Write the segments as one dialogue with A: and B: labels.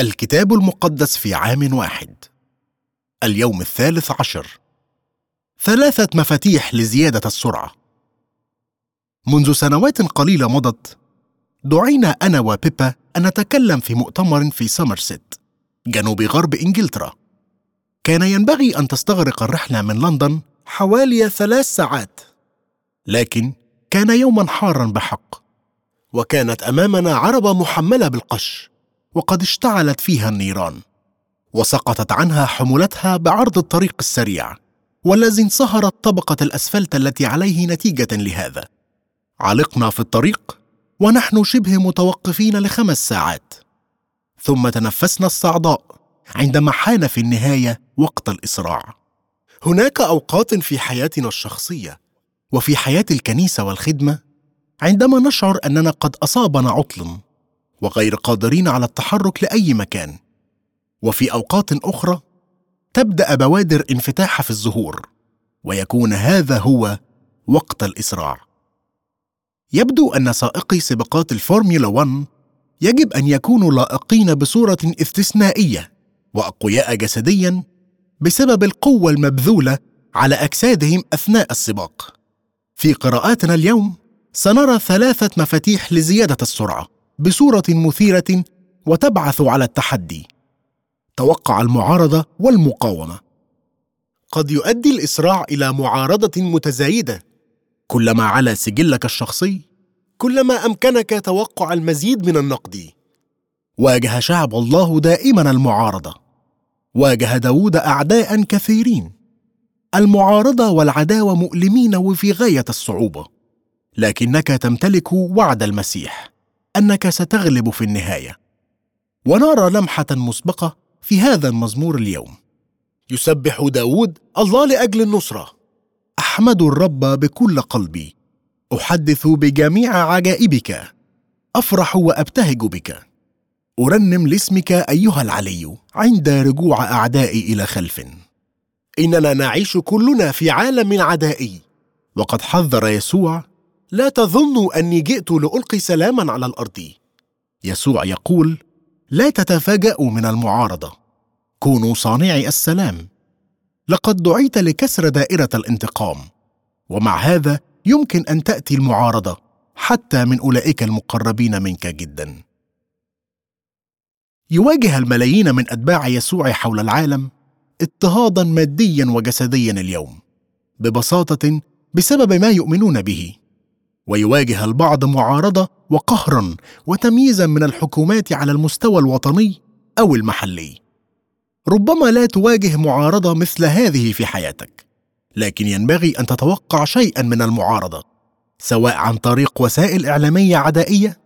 A: الكتاب المقدس في عام واحد. اليوم الثالث عشر. ثلاثة مفاتيح لزيادة السرعة. منذ سنوات قليلة مضت دعينا أنا وبيبا أن نتكلم في مؤتمر في سامرست جنوب غرب إنجلترا. كان ينبغي أن تستغرق الرحلة من لندن حوالي ثلاث ساعات. لكن كان يوما حارا بحق وكانت أمامنا عربة محملة بالقش. وقد اشتعلت فيها النيران وسقطت عنها حمولتها بعرض الطريق السريع والذي انصهرت طبقة الأسفلت التي عليه نتيجة لهذا. علقنا في الطريق ونحن شبه متوقفين لخمس ساعات. ثم تنفسنا الصعداء عندما حان في النهاية وقت الإسراع. هناك أوقات في حياتنا الشخصية وفي حياة الكنيسة والخدمة عندما نشعر أننا قد أصابنا عطل. وغير قادرين على التحرك لأي مكان. وفي أوقات أخرى تبدأ بوادر انفتاح في الظهور ويكون هذا هو وقت الإسراع. يبدو أن سائقي سباقات الفورمولا 1 يجب أن يكونوا لائقين بصورة استثنائية وأقوياء جسديا بسبب القوة المبذولة على أجسادهم أثناء السباق. في قراءاتنا اليوم سنرى ثلاثة مفاتيح لزيادة السرعة. بصورة مثيرة وتبعث على التحدي. توقع المعارضة والمقاومة. قد يؤدي الإسراع إلى معارضة متزايدة. كلما علا سجلك الشخصي كلما أمكنك توقع المزيد من النقد. واجه شعب الله دائما المعارضة. واجه داود أعداء كثيرين. المعارضة والعداوة مؤلمين وفي غاية الصعوبة. لكنك تمتلك وعد المسيح. أنك ستغلب في النهاية. ونرى لمحة مسبقة في هذا المزمور اليوم. يسبح داود الله لأجل النصرة. أحمد الرب بكل قلبي. أحدث بجميع عجائبك. أفرح وأبتهج بك. أرنم لاسمك أيها العلي عند رجوع أعدائي إلى خلف. إننا نعيش كلنا في عالم عدائي. وقد حذر يسوع لا تظنوا أني جئت لألقي سلاما على الأرض. يسوع يقول لا تتفاجأوا من المعارضة. كونوا صانعي السلام. لقد دعيت لكسر دائرة الانتقام. ومع هذا يمكن أن تأتي المعارضة حتى من أولئك المقربين منك جدا. يواجه الملايين من أتباع يسوع حول العالم اضطهادا ماديا وجسديا اليوم ببساطة بسبب ما يؤمنون به. ويواجه البعض معارضة وقهرا وتمييزا من الحكومات على المستوى الوطني أو المحلي. ربما لا تواجه معارضة مثل هذه في حياتك لكن ينبغي أن تتوقع شيئا من المعارضة سواء عن طريق وسائل إعلامية عدائية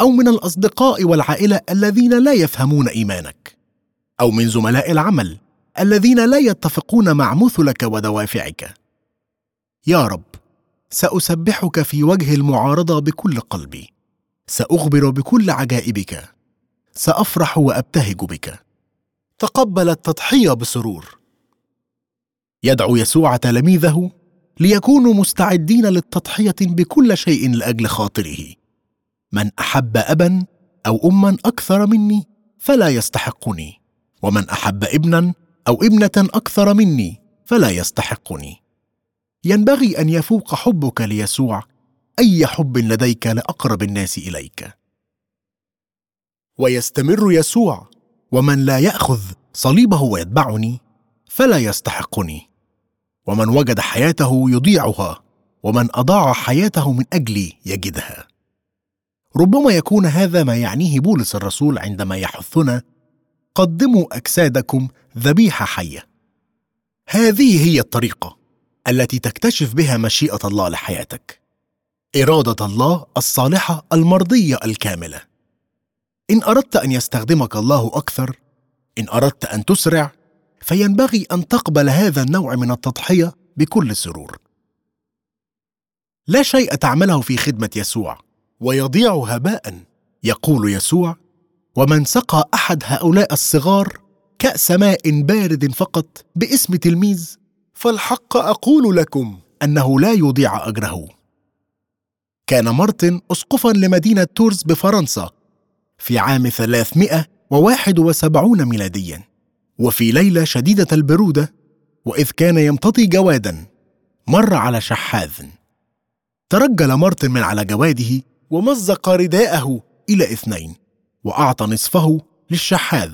A: أو من الأصدقاء والعائلة الذين لا يفهمون إيمانك أو من زملاء العمل الذين لا يتفقون مع مثلك ودوافعك. يا رب سأسبحك في وجه المعارضة بكل قلبي. سأخبر بكل عجائبك. سأفرح وأبتهج بك. تقبل التضحية بسرور. يدعو يسوع تلاميذه ليكونوا مستعدين للتضحية بكل شيء لأجل خاطره. من أحب أبا أو أما أكثر مني فلا يستحقني. ومن أحب ابنا أو ابنة أكثر مني فلا يستحقني. ينبغي أن يفوق حبك ليسوع. أي حب لديك لأقرب الناس إليك. ويستمر يسوع. ومن لا يأخذ صليبه ويتبعني فلا يستحقني. ومن وجد حياته يضيعها ومن أضاع حياته من اجلي يجدها. ربما يكون هذا ما يعنيه بولس الرسول عندما يحثنا قدموا أجسادكم ذبيحة حية. هذه هي الطريقة. التي تكتشف بها مشيئة الله لحياتك. إرادة الله الصالحة المرضية الكاملة. إن أردت أن يستخدمك الله أكثر إن أردت أن تسرع فينبغي أن تقبل هذا النوع من التضحية بكل سرور. لا شيء تعمله في خدمة يسوع ويضيع هباء يقول يسوع ومن سقى أحد هؤلاء الصغار كأس ماء بارد فقط باسم تلميذ فالحق أقول لكم أنه لا يضيع أجره. كان مارتن اسقفا لمدينة تورز بفرنسا في عام 300 وواحد وسبعون ميلاديا وفي ليلة شديدة البرودة وإذ كان يمتطي جوادا مر على شحاذ. ترجل مارتن من على جواده ومزق رداءه إلى اثنين وأعطى نصفه للشحاذ.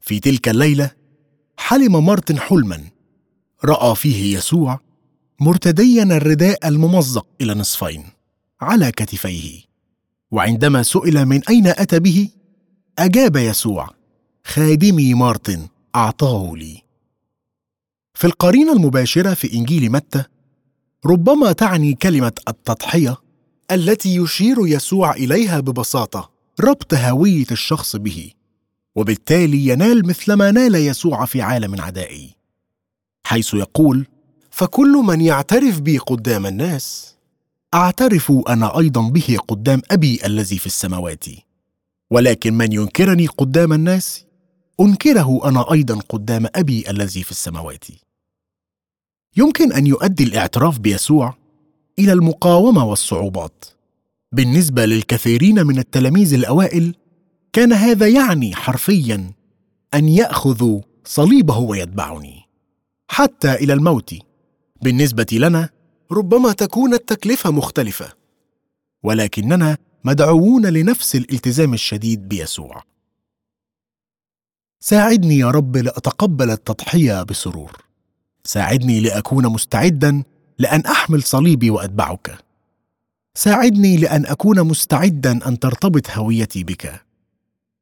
A: في تلك الليلة حلم مارتن حلما رأى فيه يسوع مرتديا الرداء الممزق إلى نصفين على كتفيه. وعندما سئل من أين أتى به أجاب يسوع خادمي مارتن أعطاه لي. في القرينة المباشرة في إنجيل متى ربما تعني كلمة التضحية التي يشير يسوع إليها ببساطة ربط هوية الشخص به وبالتالي ينال مثلما نال يسوع في عالم عدائي. حيث يقول فكل من يعترف بي قدام الناس. أعترف أنا أيضا به قدام أبي الذي في السماوات. ولكن من ينكرني قدام الناس؟ أنكره أنا أيضا قدام أبي الذي في السماوات. يمكن أن يؤدي الاعتراف بيسوع إلى المقاومة والصعوبات. بالنسبة للكثيرين من التلاميذ الأوائل كان هذا يعني حرفيا أن يأخذوا صليبه ويتبعني حتى إلى الموت. بالنسبة لنا ربما تكون التكلفة مختلفة. ولكننا مدعوون لنفس الالتزام الشديد بيسوع. ساعدني يا رب لأتقبل التضحية بسرور. ساعدني لأكون مستعدا لأن أحمل صليبي وأتبعك. ساعدني لأن أكون مستعدا أن ترتبط هويتي بك.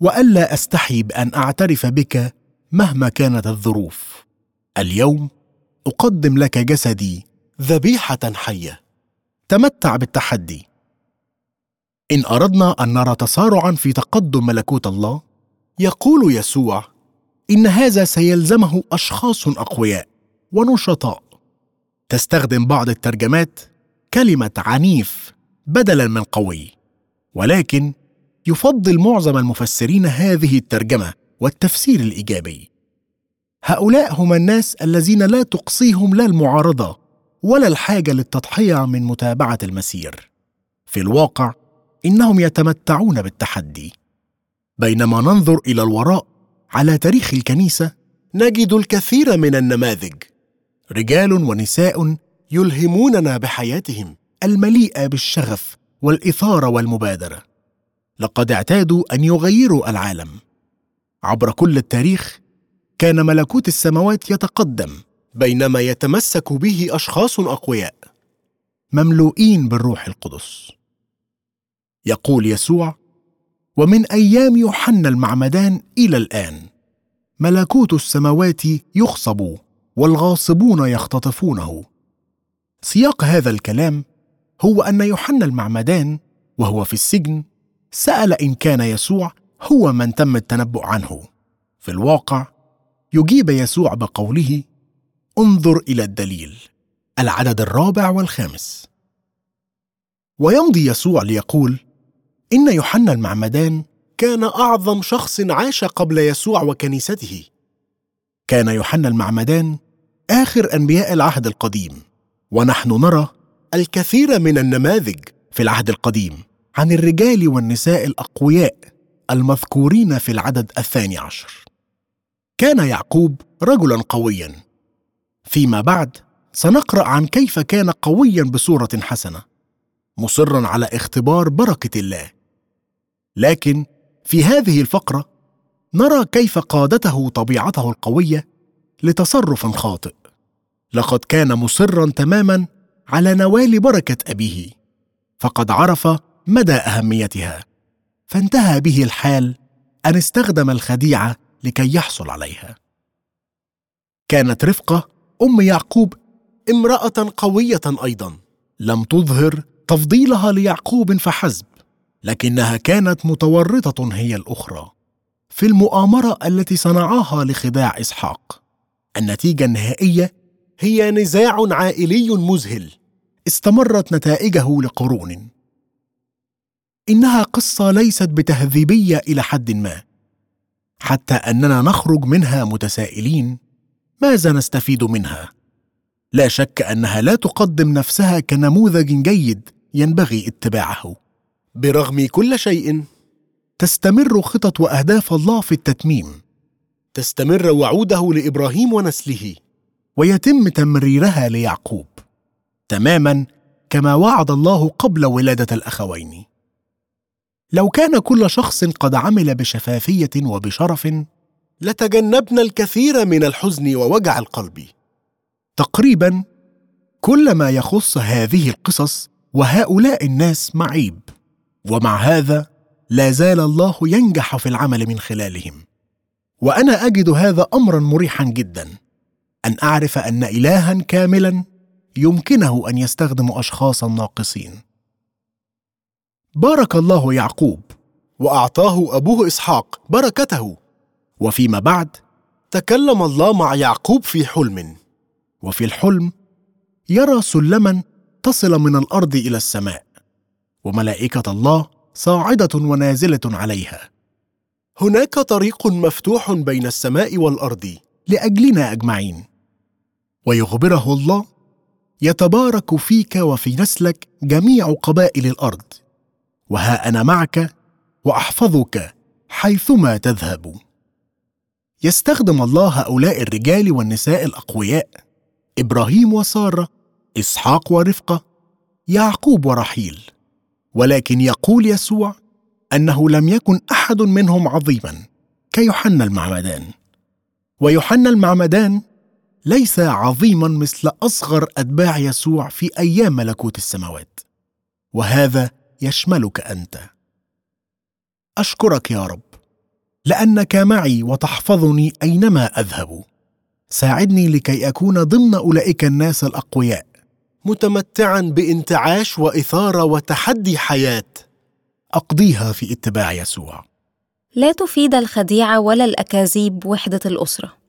A: وألا أستحي بأن أعترف بك مهما كانت الظروف. اليوم أقدم لك جسدي ذبيحة حية. تمتع بالتحدي. إن أردنا أن نرى تسارعا في تقدم ملكوت الله يقول يسوع إن هذا سيلزمه أشخاص أقوياء ونشطاء. تستخدم بعض الترجمات كلمة عنيف بدلا من قوي ولكن يفضل معظم المفسرين هذه الترجمة والتفسير الإيجابي. هؤلاء هم الناس الذين لا تقصيهم لا المعارضة ولا الحاجة للتضحية من متابعة المسير. في الواقع إنهم يتمتعون بالتحدي. بينما ننظر إلى الوراء على تاريخ الكنيسة نجد الكثير من النماذج. رجال ونساء يلهموننا بحياتهم المليئة بالشغف والإثارة والمبادرة. لقد اعتادوا أن يغيروا العالم. عبر كل التاريخ كان ملكوت السماوات يتقدم بينما يتمسك به أشخاص أقوياء مملوئين بالروح القدس. يقول يسوع ومن أيام يوحنا المعمدان إلى الآن ملكوت السماوات يخصب والغاصبون يختطفونه. سياق هذا الكلام هو أن يوحنا المعمدان وهو في السجن سأل إن كان يسوع هو من تم التنبؤ عنه. في الواقع يجيب يسوع بقوله انظر إلى الدليل العدد الرابع والخامس. ويمضي يسوع ليقول إن يوحنا المعمدان كان أعظم شخص عاش قبل يسوع وكنيسته. كان يوحنا المعمدان آخر أنبياء العهد القديم ونحن نرى الكثير من النماذج في العهد القديم عن الرجال والنساء الأقوياء المذكورين في العدد الثاني عشر. كان يعقوب رجلا قويا. فيما بعد سنقرأ عن كيف كان قويا بصورة حسنة مصرا على اختبار بركة الله. لكن في هذه الفقرة نرى كيف قادته طبيعته القوية لتصرف خاطئ. لقد كان مصرا تماما على نوال بركة أبيه فقد عرف مدى أهميتها. فانتهى به الحال أن استخدم الخديعة لكي يحصل عليها. كانت رفقة أم يعقوب امرأة قوية أيضا. لم تظهر تفضيلها ليعقوب فحسب لكنها كانت متورطة هي الأخرى. في المؤامرة التي صنعاها لخداع إسحاق النتيجة النهائية هي نزاع عائلي مذهل استمرت نتائجه لقرون. إنها قصة ليست بتهذيبية إلى حد ما. حتى أننا نخرج منها متسائلين. ماذا نستفيد منها؟ لا شك أنها لا تقدم نفسها كنموذج جيد ينبغي اتباعه. برغم كل شيء تستمر خطط وأهداف الله في التتميم.
B: تستمر وعوده لإبراهيم ونسله.
A: ويتم تمريرها ليعقوب. تماما كما وعد الله قبل ولادة الأخوين. لو كان كل شخص قد عمل بشفافية وبشرف
B: لتجنبنا الكثير من الحزن ووجع القلب.
A: تقريبا كل ما يخص هذه القصص وهؤلاء الناس معيب ومع هذا لا زال الله ينجح في العمل من خلالهم. وأنا أجد هذا امرا مريحا جدا أن أعرف أن الها كاملا يمكنه أن يستخدم اشخاصا ناقصين. بارك الله يعقوب
B: وأعطاه أبوه إسحاق بركته.
A: وفيما بعد
B: تكلم الله مع يعقوب في حلم.
A: وفي الحلم يرى سلما تصل من الأرض إلى السماء وملائكة الله صاعدة ونازلة عليها.
B: هناك طريق مفتوح بين السماء والأرض
A: لأجلنا أجمعين. ويخبره الله يتبارك فيك وفي نسلك جميع قبائل الأرض. وها أنا معك وأحفظك حيثما تذهب. يستخدم الله هؤلاء الرجال والنساء الأقوياء إبراهيم وسارة إسحاق ورفقه يعقوب ورحيل. ولكن يقول يسوع أنه لم يكن أحد منهم عظيما كيوحنا المعمدان. ويوحنا المعمدان ليس عظيما مثل أصغر أتباع يسوع في أيام ملكوت السماوات. وهذا يشملك أنت. أشكرك يا رب لأنك معي وتحفظني أينما أذهب. ساعدني لكي أكون ضمن أولئك الناس الأقوياء
B: متمتعا بانتعاش وإثارة وتحدي حياة
A: أقضيها في اتباع يسوع.
C: لا تفيد الخديعة ولا الأكاذيب وحدة الأسرة.